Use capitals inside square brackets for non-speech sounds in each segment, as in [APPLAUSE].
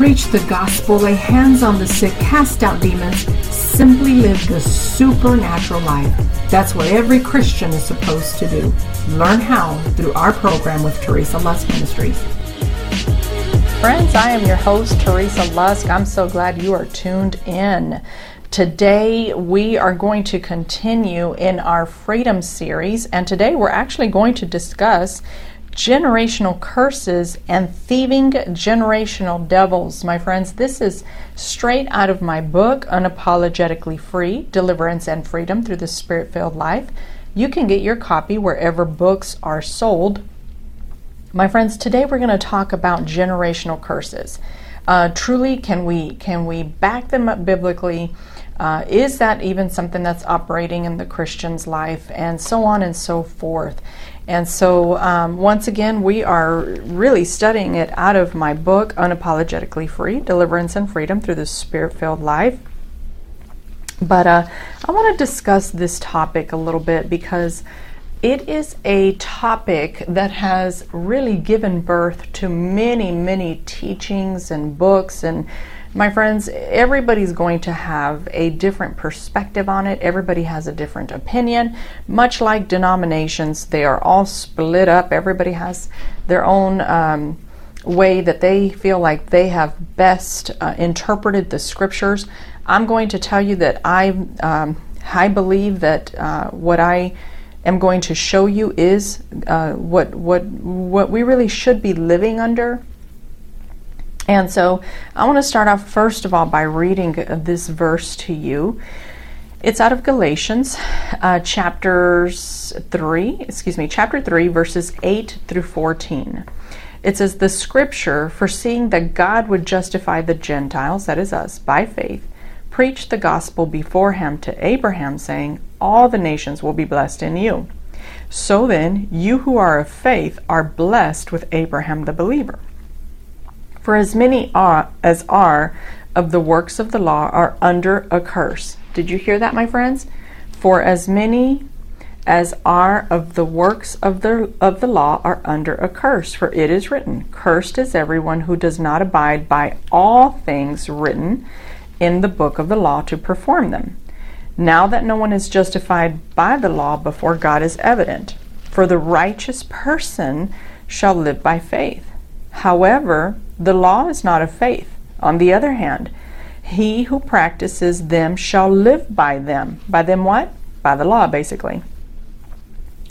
preach the gospel, lay hands on the sick, cast out demons, simply live the supernatural life. That's what every Christian is supposed to do. Learn how through our program with Teresa Lusk Ministries. Friends, I am your host, Teresa Lusk. I'm so glad you are tuned in. Today, we are going to continue in our Freedom series, and today we're actually going to discuss generational curses and thieving generational devils. My friends, this is straight out of my book, Unapologetically Free Deliverance and Freedom Through the Spirit Filled Life. You can get your copy wherever books are sold. My friends, today we're going to talk about generational curses. Uh, truly, can we can we back them up biblically? Uh, is that even something that's operating in the Christian's life, and so on and so forth? And so, um, once again, we are really studying it out of my book, Unapologetically Free Deliverance and Freedom Through the Spirit Filled Life. But uh, I want to discuss this topic a little bit because it is a topic that has really given birth to many, many teachings and books and my friends, everybody's going to have a different perspective on it. Everybody has a different opinion. Much like denominations, they are all split up. Everybody has their own um, way that they feel like they have best uh, interpreted the scriptures. I'm going to tell you that I, um, I believe that uh, what I am going to show you is uh, what what what we really should be living under and so I want to start off first of all by reading this verse to you. It's out of Galatians, uh, chapters 3, excuse me, chapter 3, verses 8 through 14. It says, The scripture, foreseeing that God would justify the Gentiles, that is us, by faith, preached the gospel beforehand to Abraham, saying, All the nations will be blessed in you. So then, you who are of faith are blessed with Abraham the believer. For as many as are of the works of the law are under a curse. Did you hear that, my friends? For as many as are of the works of the of the law are under a curse for it is written cursed is everyone who does not abide by all things written in the book of the law to perform them now that no one is justified by the law before God is evident for the righteous person shall live by faith however the law is not of faith. On the other hand, he who practices them shall live by them. By them what? By the law, basically.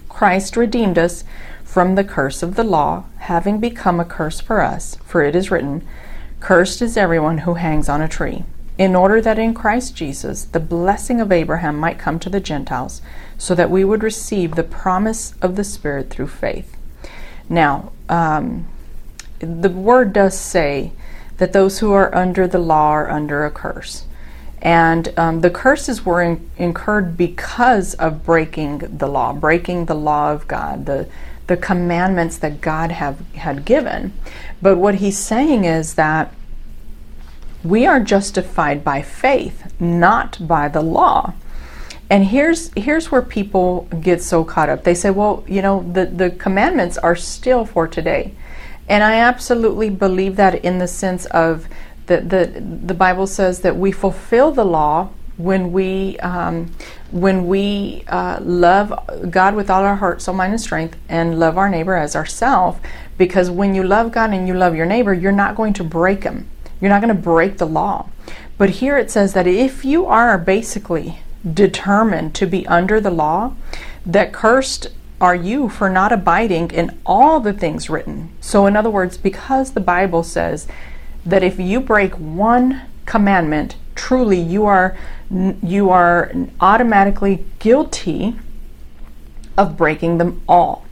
Christ redeemed us from the curse of the law, having become a curse for us. For it is written, Cursed is everyone who hangs on a tree, in order that in Christ Jesus the blessing of Abraham might come to the Gentiles, so that we would receive the promise of the Spirit through faith. Now, um, the word does say that those who are under the law are under a curse. And um, the curses were in, incurred because of breaking the law, breaking the law of God, the, the commandments that God have, had given. But what he's saying is that we are justified by faith, not by the law. And here's here's where people get so caught up. They say, well, you know, the, the commandments are still for today. And I absolutely believe that in the sense of the, the, the Bible says that we fulfill the law when we um, when we uh, love God with all our heart, soul, mind, and strength, and love our neighbor as ourself. Because when you love God and you love your neighbor, you're not going to break him. You're not going to break the law. But here it says that if you are basically determined to be under the law, that cursed are you for not abiding in all the things written? So, in other words, because the Bible says that if you break one commandment, truly you are you are automatically guilty of breaking them all.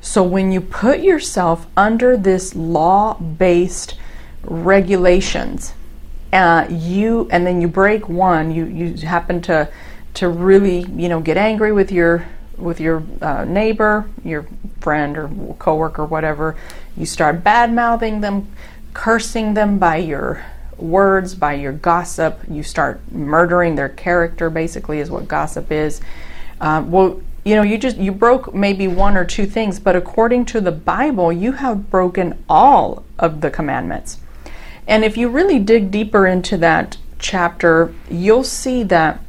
So when you put yourself under this law-based regulations, uh, you and then you break one, you you happen to to really you know get angry with your with your uh, neighbor, your friend or coworker, whatever, you start bad mouthing them, cursing them by your words, by your gossip. You start murdering their character. Basically, is what gossip is. Uh, well, you know, you just you broke maybe one or two things, but according to the Bible, you have broken all of the commandments. And if you really dig deeper into that chapter, you'll see that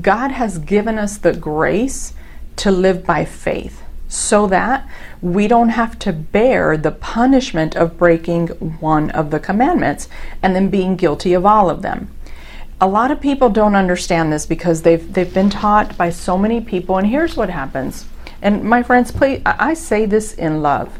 God has given us the grace to live by faith so that we don't have to bear the punishment of breaking one of the commandments and then being guilty of all of them. A lot of people don't understand this because they've they've been taught by so many people and here's what happens. And my friends, please I say this in love.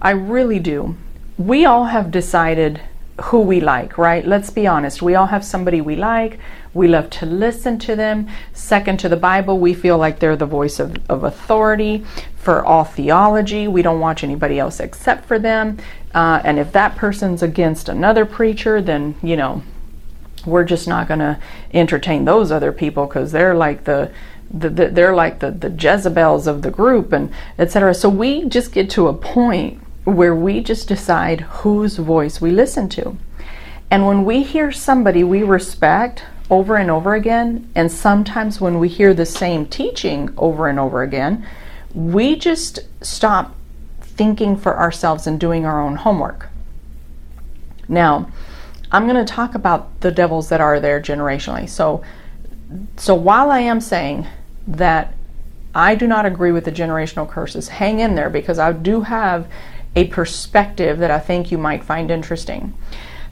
I really do. We all have decided who we like, right? Let's be honest. We all have somebody we like. We love to listen to them. Second to the Bible, we feel like they're the voice of, of authority for all theology. We don't watch anybody else except for them. Uh, and if that person's against another preacher, then, you know, we're just not going to entertain those other people because they're like the, the, the, they're like the, the Jezebels of the group and etc. So we just get to a point where we just decide whose voice we listen to. And when we hear somebody we respect over and over again, and sometimes when we hear the same teaching over and over again, we just stop thinking for ourselves and doing our own homework. Now, I'm going to talk about the devils that are there generationally. So, so while I am saying that I do not agree with the generational curses, hang in there because I do have a perspective that I think you might find interesting.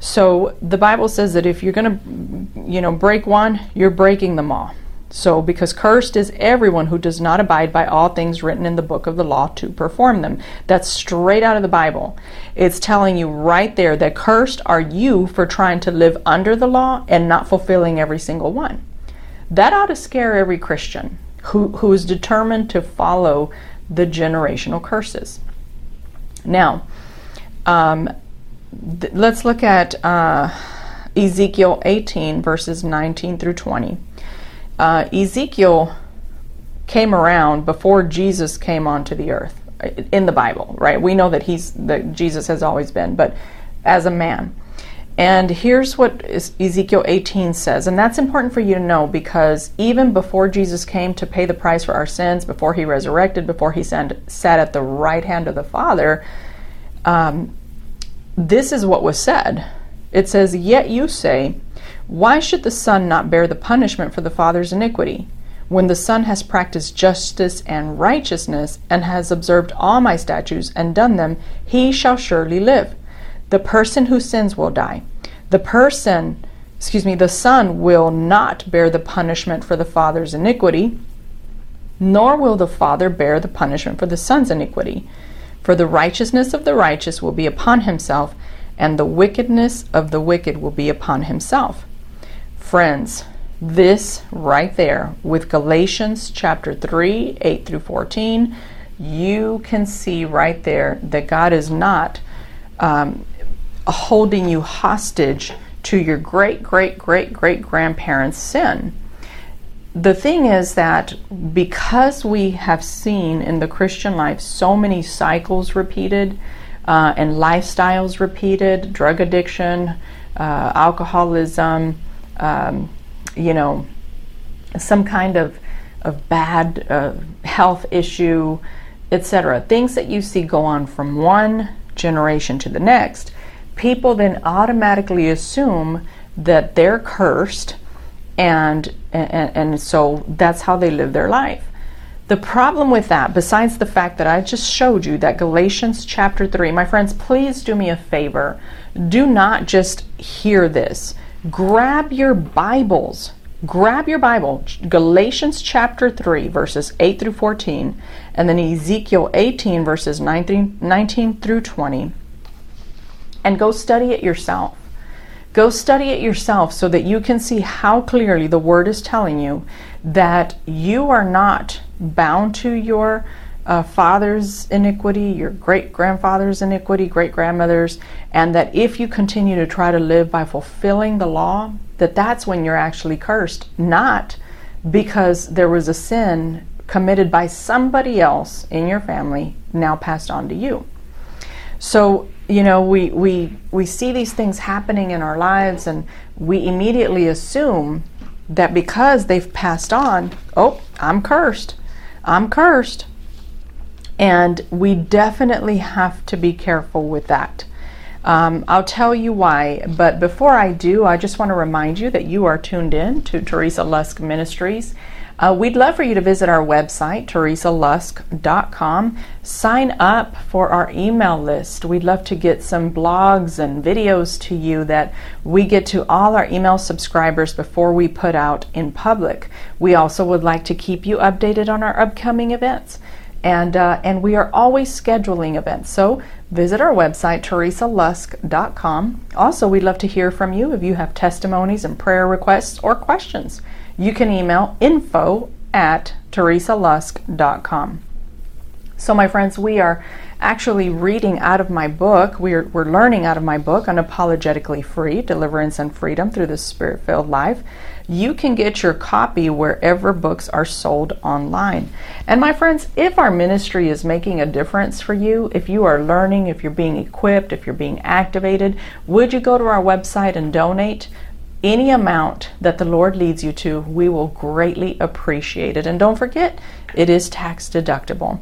So the Bible says that if you're going to, you know, break one, you're breaking them all. So, because cursed is everyone who does not abide by all things written in the book of the law to perform them. That's straight out of the Bible. It's telling you right there that cursed are you for trying to live under the law and not fulfilling every single one. That ought to scare every Christian who, who is determined to follow the generational curses. Now, um, th- let's look at uh, Ezekiel 18, verses 19 through 20. Uh, Ezekiel came around before Jesus came onto the earth uh, in the Bible, right? We know that he's that Jesus has always been, but as a man. And here's what Ezekiel 18 says, and that's important for you to know because even before Jesus came to pay the price for our sins, before he resurrected, before he sat at the right hand of the Father, um, this is what was said. It says, Yet you say, Why should the Son not bear the punishment for the Father's iniquity? When the Son has practiced justice and righteousness, and has observed all my statutes and done them, he shall surely live. The person who sins will die. The person, excuse me, the Son will not bear the punishment for the Father's iniquity, nor will the Father bear the punishment for the Son's iniquity. For the righteousness of the righteous will be upon himself, and the wickedness of the wicked will be upon himself. Friends, this right there with Galatians chapter 3, 8 through 14, you can see right there that God is not um, holding you hostage to your great, great, great, great grandparents' sin. The thing is that because we have seen in the Christian life so many cycles repeated uh, and lifestyles repeated, drug addiction, uh, alcoholism, um, you know, some kind of, of bad uh, health issue, etc. Things that you see go on from one generation to the next people then automatically assume that they're cursed and, and and so that's how they live their life. The problem with that, besides the fact that I just showed you that Galatians chapter 3, my friends, please do me a favor. Do not just hear this. Grab your Bibles. Grab your Bible, Galatians chapter 3, verses 8 through 14, and then Ezekiel 18, verses 19, 19 through 20 and go study it yourself. Go study it yourself so that you can see how clearly the Word is telling you that you are not bound to your uh, father's iniquity, your great grandfather's iniquity, great grandmother's, and that if you continue to try to live by fulfilling the law, that that's when you're actually cursed, not because there was a sin committed by somebody else in your family now passed on to you. So you know, we, we, we see these things happening in our lives and we immediately assume that because they've passed on, oh, I'm cursed. I'm cursed. And we definitely have to be careful with that. Um, I'll tell you why, but before I do, I just want to remind you that you are tuned in to Teresa Lusk Ministries. Uh, we'd love for you to visit our website, teresalusk.com. Sign up for our email list. We'd love to get some blogs and videos to you that we get to all our email subscribers before we put out in public. We also would like to keep you updated on our upcoming events. And, uh, and we are always scheduling events. So visit our website, teresalusk.com. Also, we'd love to hear from you if you have testimonies and prayer requests or questions you can email info at teresalusk.com. So, my friends, we are actually reading out of my book. We're, we're learning out of my book, Unapologetically Free Deliverance and Freedom Through the Spirit Filled Life. You can get your copy wherever books are sold online. And, my friends, if our ministry is making a difference for you, if you are learning, if you're being equipped, if you're being activated, would you go to our website and donate? Any amount that the Lord leads you to, we will greatly appreciate it. And don't forget, it is tax deductible.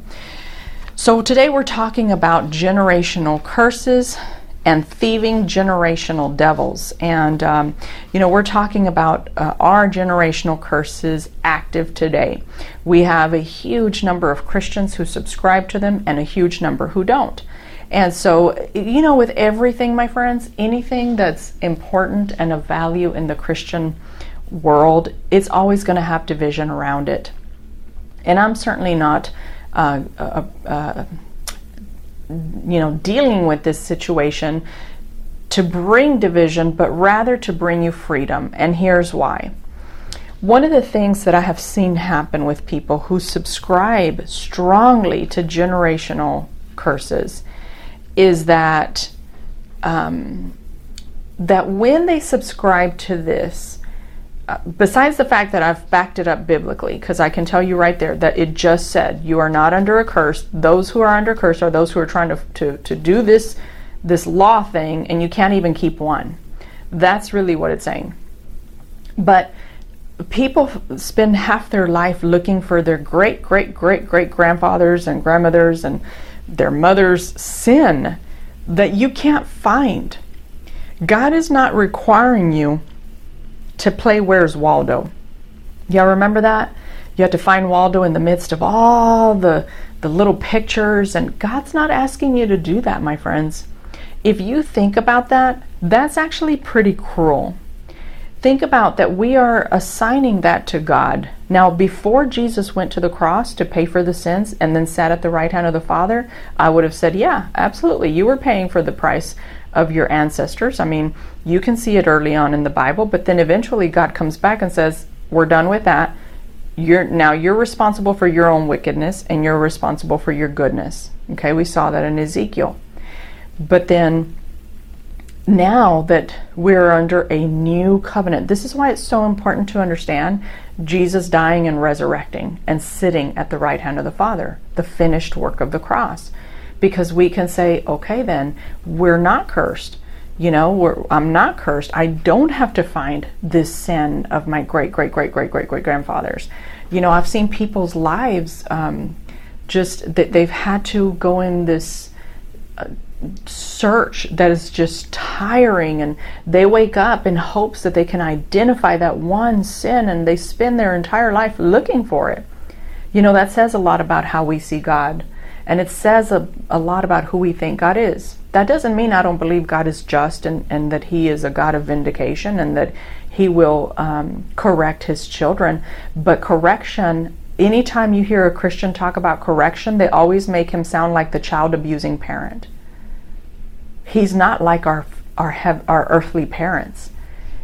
So today we're talking about generational curses and thieving generational devils. And, um, you know, we're talking about uh, our generational curses active today. We have a huge number of Christians who subscribe to them and a huge number who don't. And so, you know, with everything, my friends, anything that's important and of value in the Christian world, it's always going to have division around it. And I'm certainly not, uh, uh, uh, you know, dealing with this situation to bring division, but rather to bring you freedom. And here's why. One of the things that I have seen happen with people who subscribe strongly to generational curses is that um, that when they subscribe to this, uh, besides the fact that I've backed it up biblically, because I can tell you right there that it just said you are not under a curse. Those who are under curse are those who are trying to, to, to do this this law thing, and you can't even keep one. That's really what it's saying. But people spend half their life looking for their great great great great grandfathers and grandmothers and their mother's sin that you can't find. God is not requiring you to play Where's Waldo. Y'all remember that? You have to find Waldo in the midst of all the, the little pictures, and God's not asking you to do that, my friends. If you think about that, that's actually pretty cruel think about that we are assigning that to God. Now, before Jesus went to the cross to pay for the sins and then sat at the right hand of the Father, I would have said, Yeah, absolutely. You were paying for the price of your ancestors. I mean, you can see it early on in the Bible, but then eventually God comes back and says, We're done with that. You're now you're responsible for your own wickedness and you're responsible for your goodness. Okay, we saw that in Ezekiel. But then now that we're under a new covenant. This is why it's so important to understand Jesus dying and resurrecting and sitting at the right hand of the Father, the finished work of the cross. Because we can say, okay, then, we're not cursed. You know, I'm not cursed. I don't have to find this sin of my great, great, great, great, great, great grandfathers. You know, I've seen people's lives um, just that they've had to go in this. Uh, search that is just tiring and they wake up in hopes that they can identify that one sin and they spend their entire life looking for it. You know, that says a lot about how we see God and it says a, a lot about who we think God is. That doesn't mean I don't believe God is just and, and that He is a God of vindication and that He will um, correct His children. But correction, anytime you hear a Christian talk about correction, they always make him sound like the child abusing parent He's not like our our our earthly parents.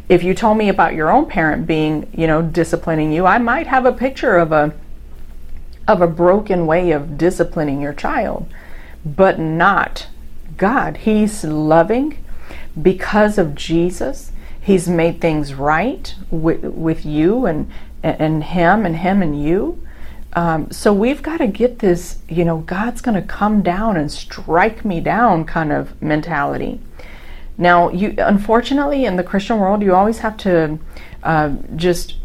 If you told me about your own parent being, you know, disciplining you, I might have a picture of a of a broken way of disciplining your child, but not God. He's loving because of Jesus. He's made things right with, with you and and him and him and you. Um, so we've got to get this, you know, God's going to come down and strike me down kind of mentality. Now, you unfortunately in the Christian world, you always have to uh, just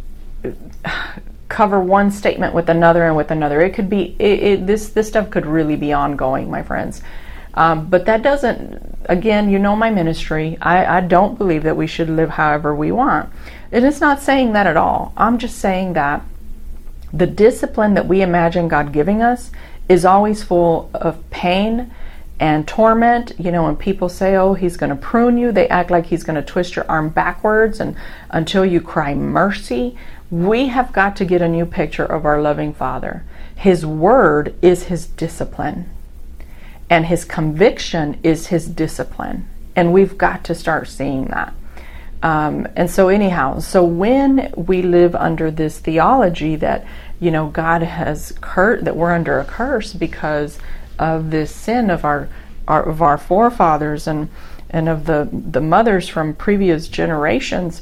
[SIGHS] cover one statement with another and with another. It could be it, it, this this stuff could really be ongoing, my friends. Um, but that doesn't again, you know my ministry. I, I don't believe that we should live however we want. And it's not saying that at all. I'm just saying that the discipline that we imagine God giving us is always full of pain and torment. You know, when people say, "Oh, he's going to prune you," they act like he's going to twist your arm backwards and until you cry mercy. We have got to get a new picture of our loving Father. His word is his discipline. And his conviction is his discipline. And we've got to start seeing that. Um, and so, anyhow, so when we live under this theology that, you know, God has cur- that we're under a curse because of this sin of our, our of our forefathers and and of the the mothers from previous generations,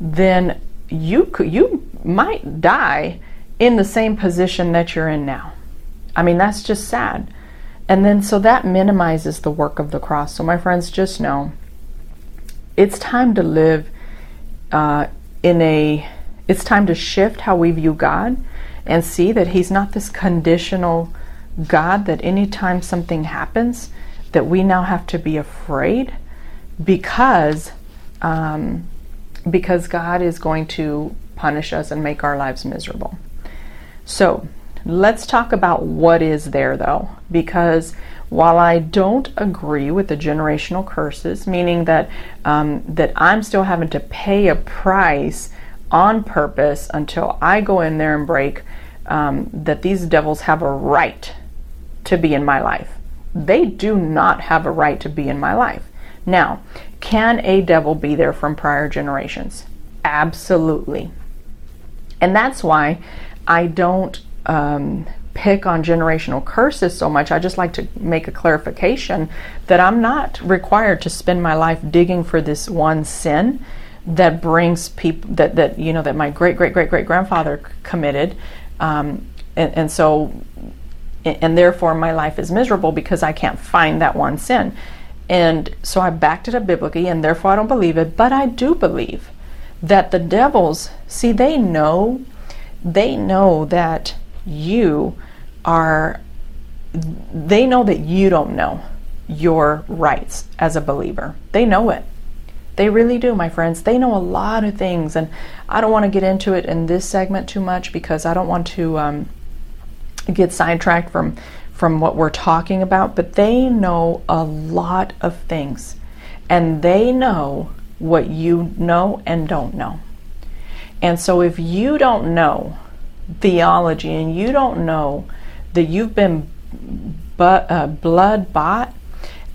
then you could you might die in the same position that you're in now. I mean, that's just sad. And then so that minimizes the work of the cross. So my friends, just know it's time to live uh, in a it's time to shift how we view God and see that he's not this conditional God that anytime something happens that we now have to be afraid because um, because God is going to punish us and make our lives miserable. So let's talk about what is there though, because while I don't agree with the generational curses, meaning that um, that I'm still having to pay a price on purpose until I go in there and break, um, that these devils have a right to be in my life. They do not have a right to be in my life. Now, can a devil be there from prior generations? Absolutely. And that's why I don't um, pick on generational curses so much. I just like to make a clarification that I'm not required to spend my life digging for this one sin that brings people that that you know that my great great great great grandfather committed, um, and, and so and therefore my life is miserable because I can't find that one sin. And so I backed it up biblically, and therefore I don't believe it. But I do believe that the devils see they know they know that you are they know that you don't know your rights as a believer. They know it. They really do, my friends. They know a lot of things, and I don't want to get into it in this segment too much because I don't want to um, get sidetracked from from what we're talking about. But they know a lot of things, and they know what you know and don't know. And so, if you don't know theology and you don't know that you've been but, uh, blood bought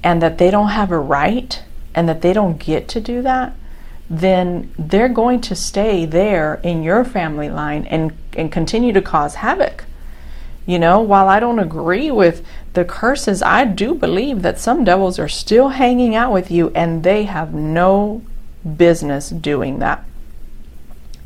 and that they don't have a right and that they don't get to do that, then they're going to stay there in your family line and, and continue to cause havoc. You know, while I don't agree with the curses, I do believe that some devils are still hanging out with you and they have no business doing that.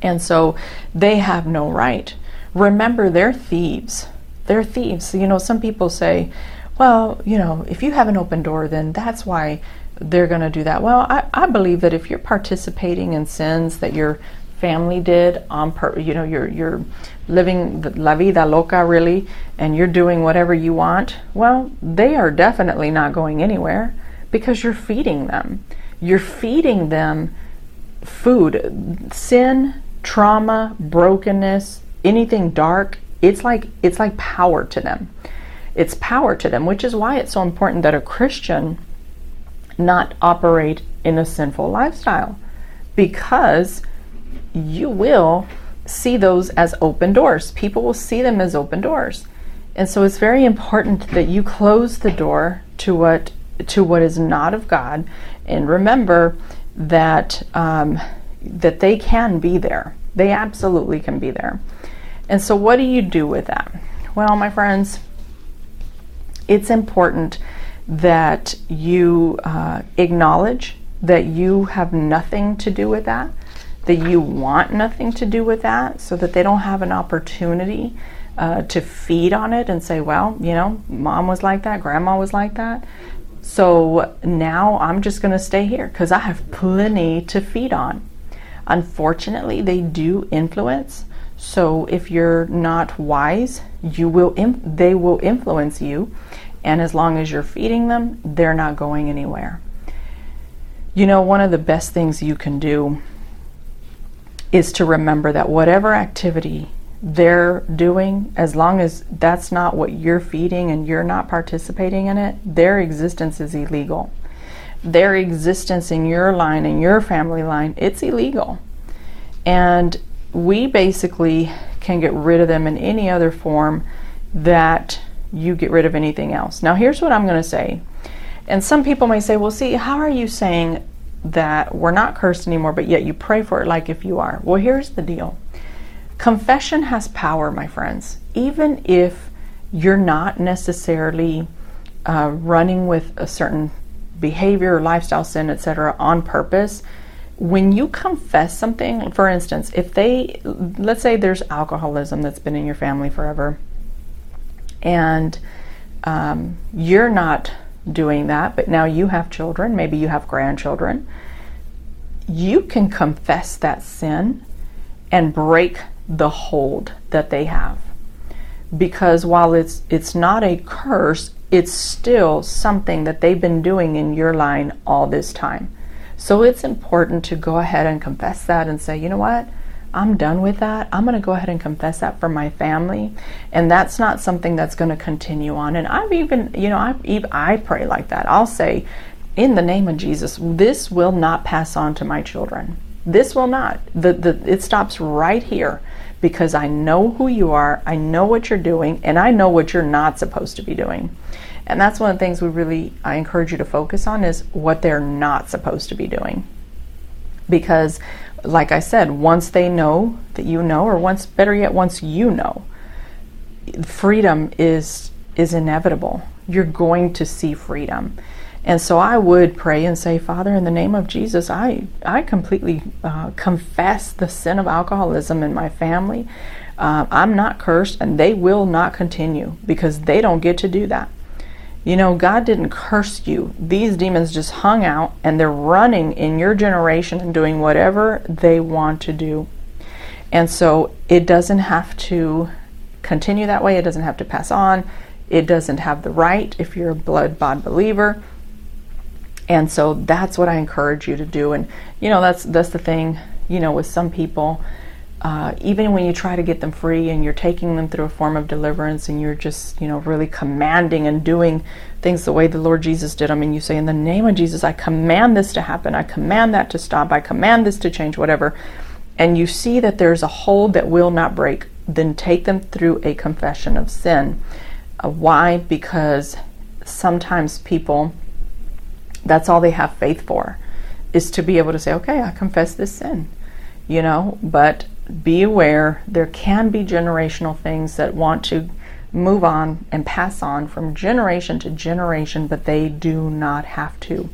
And so they have no right remember they're thieves. They're thieves. You know, some people say, well, you know, if you have an open door, then that's why they're going to do that. Well, I, I believe that if you're participating in sins that your family did on per, you know, you're you're living la vida loca really, and you're doing whatever you want. Well, they are definitely not going anywhere because you're feeding them. You're feeding them food, sin, trauma, brokenness, anything dark, it's like it's like power to them. It's power to them, which is why it's so important that a Christian not operate in a sinful lifestyle because you will see those as open doors. People will see them as open doors. And so it's very important that you close the door to what to what is not of God and remember that um, that they can be there. They absolutely can be there. And so, what do you do with that? Well, my friends, it's important that you uh, acknowledge that you have nothing to do with that, that you want nothing to do with that, so that they don't have an opportunity uh, to feed on it and say, well, you know, mom was like that, grandma was like that. So now I'm just going to stay here because I have plenty to feed on. Unfortunately, they do influence so if you're not wise, you will they will influence you, and as long as you're feeding them, they're not going anywhere. You know, one of the best things you can do is to remember that whatever activity they're doing, as long as that's not what you're feeding and you're not participating in it, their existence is illegal. Their existence in your line, in your family line, it's illegal. And we basically can get rid of them in any other form that you get rid of anything else. Now, here's what I'm going to say. And some people may say, well, see, how are you saying that we're not cursed anymore, but yet you pray for it like if you are? Well, here's the deal confession has power, my friends. Even if you're not necessarily uh, running with a certain behavior, lifestyle sin, etc., on purpose, when you confess something, for instance, if they, let's say there's alcoholism that's been in your family forever, and um, you're not doing that, but now you have children, maybe you have grandchildren, you can confess that sin and break the hold that they have. Because while it's it's not a curse, it's still something that they've been doing in your line all this time. So it's important to go ahead and confess that and say, you know what? I'm done with that. I'm going to go ahead and confess that for my family. And that's not something that's going to continue on. And I've even, you know, I, I pray like that. I'll say, in the name of Jesus, this will not pass on to my children. This will not. The, the, it stops right here because I know who you are, I know what you're doing, and I know what you're not supposed to be doing. And that's one of the things we really I encourage you to focus on is what they're not supposed to be doing. Because like I said, once they know that you know or once better yet once you know, freedom is is inevitable. You're going to see freedom. And so I would pray and say, Father, in the name of Jesus, I, I completely uh, confess the sin of alcoholism in my family. Uh, I'm not cursed, and they will not continue because they don't get to do that. You know, God didn't curse you. These demons just hung out and they're running in your generation and doing whatever they want to do. And so it doesn't have to continue that way, it doesn't have to pass on. It doesn't have the right if you're a blood bond believer. And so that's what I encourage you to do. And you know, that's that's the thing. You know, with some people, uh, even when you try to get them free and you're taking them through a form of deliverance and you're just you know really commanding and doing things the way the Lord Jesus did them, and you say, in the name of Jesus, I command this to happen. I command that to stop. I command this to change. Whatever. And you see that there's a hold that will not break. Then take them through a confession of sin. Uh, why? Because sometimes people that's all they have faith for, is to be able to say, okay, I confess this sin, you know, but be aware there can be generational things that want to move on and pass on from generation to generation, but they do not have to.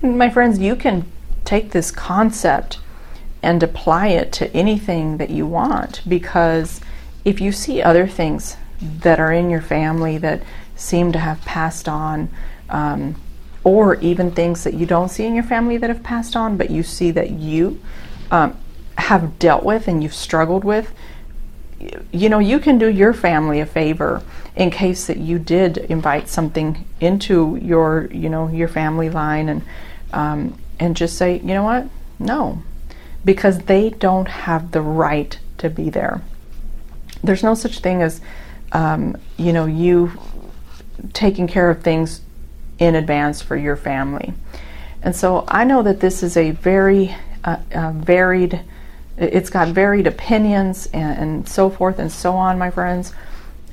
And my friends, you can take this concept and apply it to anything that you want because if you see other things that are in your family that seem to have passed on, um, or even things that you don't see in your family that have passed on, but you see that you um, have dealt with and you've struggled with, you know, you can do your family a favor in case that you did invite something into your, you know, your family line and um, and just say, you know what, no, because they don't have the right to be there. There's no such thing as, um, you know, you taking care of things in advance for your family. And so I know that this is a very uh, uh, varied, it's got varied opinions and, and, so forth and so on, my friends.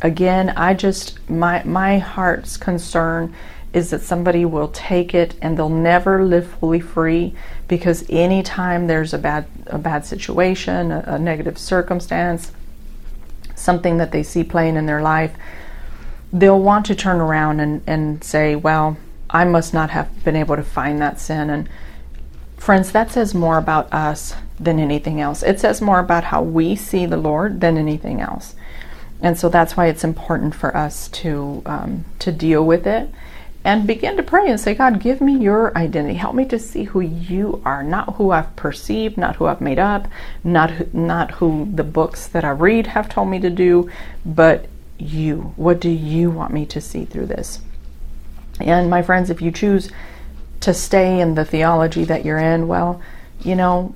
Again, I just, my, my heart's concern is that somebody will take it and they'll never live fully free because anytime there's a bad, a bad situation, a, a negative circumstance, something that they see playing in their life, they'll want to turn around and, and say, well, I must not have been able to find that sin. And friends, that says more about us than anything else. It says more about how we see the Lord than anything else. And so that's why it's important for us to um, to deal with it and begin to pray and say, God, give me your identity. Help me to see who you are, not who I've perceived, not who I've made up, not who, not who the books that I read have told me to do, but you. What do you want me to see through this? And my friends, if you choose to stay in the theology that you're in, well, you know,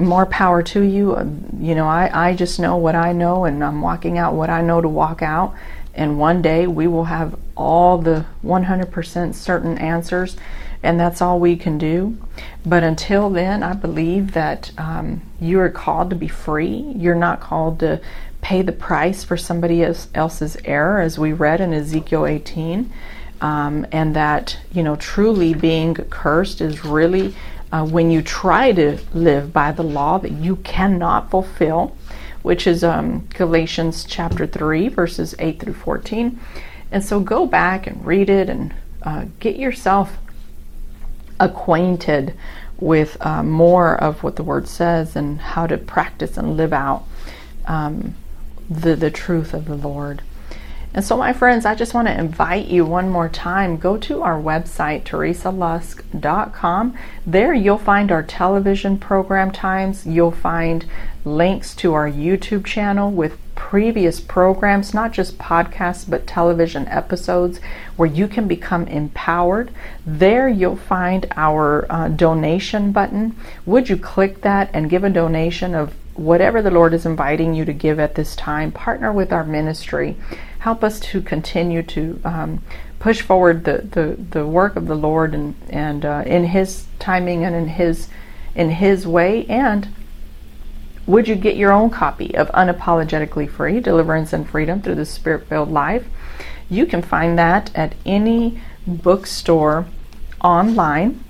more power to you. Um, you know, I, I just know what I know and I'm walking out what I know to walk out. And one day we will have all the 100% certain answers, and that's all we can do. But until then, I believe that um, you are called to be free. You're not called to pay the price for somebody else's error, as we read in Ezekiel 18. Um, and that, you know, truly being cursed is really uh, when you try to live by the law that you cannot fulfill, which is um, Galatians chapter 3, verses 8 through 14. And so go back and read it and uh, get yourself acquainted with uh, more of what the word says and how to practice and live out um, the, the truth of the Lord. And so, my friends, I just want to invite you one more time. Go to our website, teresalusk.com. There you'll find our television program times. You'll find links to our YouTube channel with previous programs, not just podcasts, but television episodes where you can become empowered. There you'll find our uh, donation button. Would you click that and give a donation of whatever the Lord is inviting you to give at this time? Partner with our ministry help us to continue to um, push forward the, the, the work of the Lord and, and uh, in His timing and in His in His way. And would you get your own copy of Unapologetically Free Deliverance and Freedom Through the Spirit Filled Life? You can find that at any bookstore online.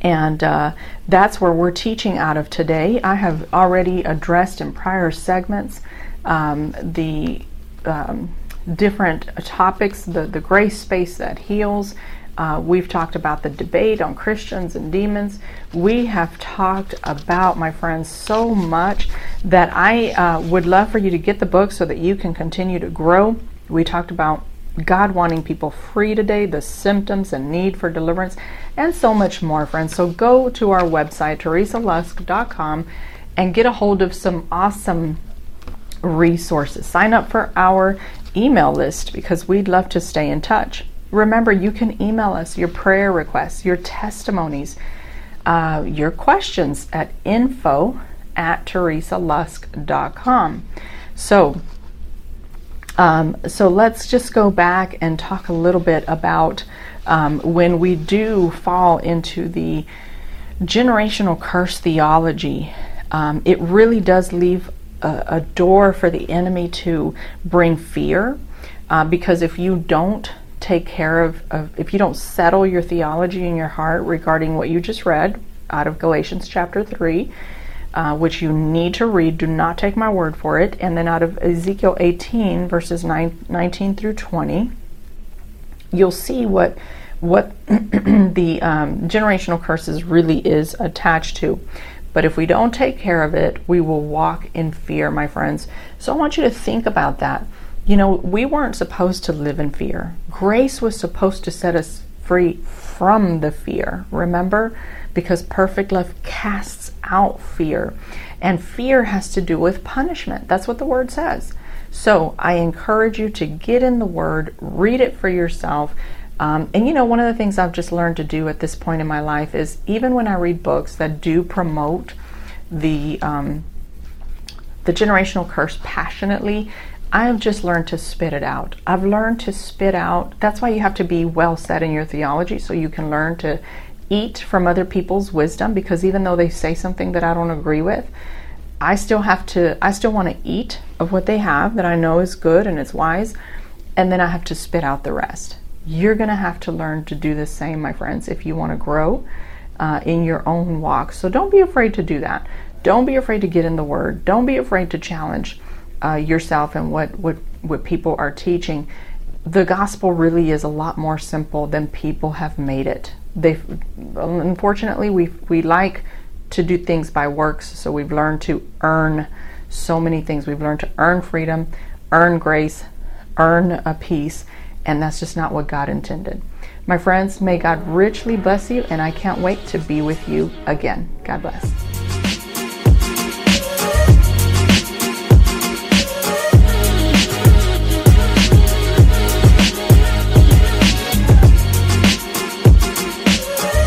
And uh, that's where we're teaching out of today. I have already addressed in prior segments um, the um, different topics the, the grace space that heals. Uh, we've talked about the debate on Christians and demons. We have talked about, my friends, so much that I uh, would love for you to get the book so that you can continue to grow. We talked about God wanting people free today, the symptoms and need for deliverance, and so much more, friends. So go to our website, teresalusk.com, and get a hold of some awesome resources. Sign up for our email list because we'd love to stay in touch. Remember, you can email us your prayer requests, your testimonies, uh, your questions at info at teresalusk.com. So, um, so let's just go back and talk a little bit about um, when we do fall into the generational curse theology. Um, it really does leave a, a door for the enemy to bring fear. Uh, because if you don't take care of, of, if you don't settle your theology in your heart regarding what you just read out of Galatians chapter 3, uh, which you need to read, do not take my word for it, and then out of Ezekiel 18, verses 9, 19 through 20, you'll see what what [CLEARS THROAT] the um, generational curses really is attached to. But if we don't take care of it, we will walk in fear, my friends. So I want you to think about that. You know, we weren't supposed to live in fear. Grace was supposed to set us free from the fear, remember? Because perfect love casts out fear. And fear has to do with punishment. That's what the word says. So I encourage you to get in the word, read it for yourself, um, and you know, one of the things I've just learned to do at this point in my life is even when I read books that do promote the um, the generational curse passionately, I have just learned to spit it out. I've learned to spit out. That's why you have to be well set in your theology so you can learn to eat from other people's wisdom because even though they say something that I don't agree with, I still have to I still want to eat of what they have that I know is good and it's wise, and then I have to spit out the rest. You're going to have to learn to do the same, my friends, if you want to grow uh, in your own walk. So don't be afraid to do that. Don't be afraid to get in the Word. Don't be afraid to challenge uh, yourself and what, what, what people are teaching. The gospel really is a lot more simple than people have made it. They, unfortunately, we we like to do things by works, so we've learned to earn so many things. We've learned to earn freedom, earn grace, earn a peace, and that's just not what God intended. My friends, may God richly bless you, and I can't wait to be with you again. God bless.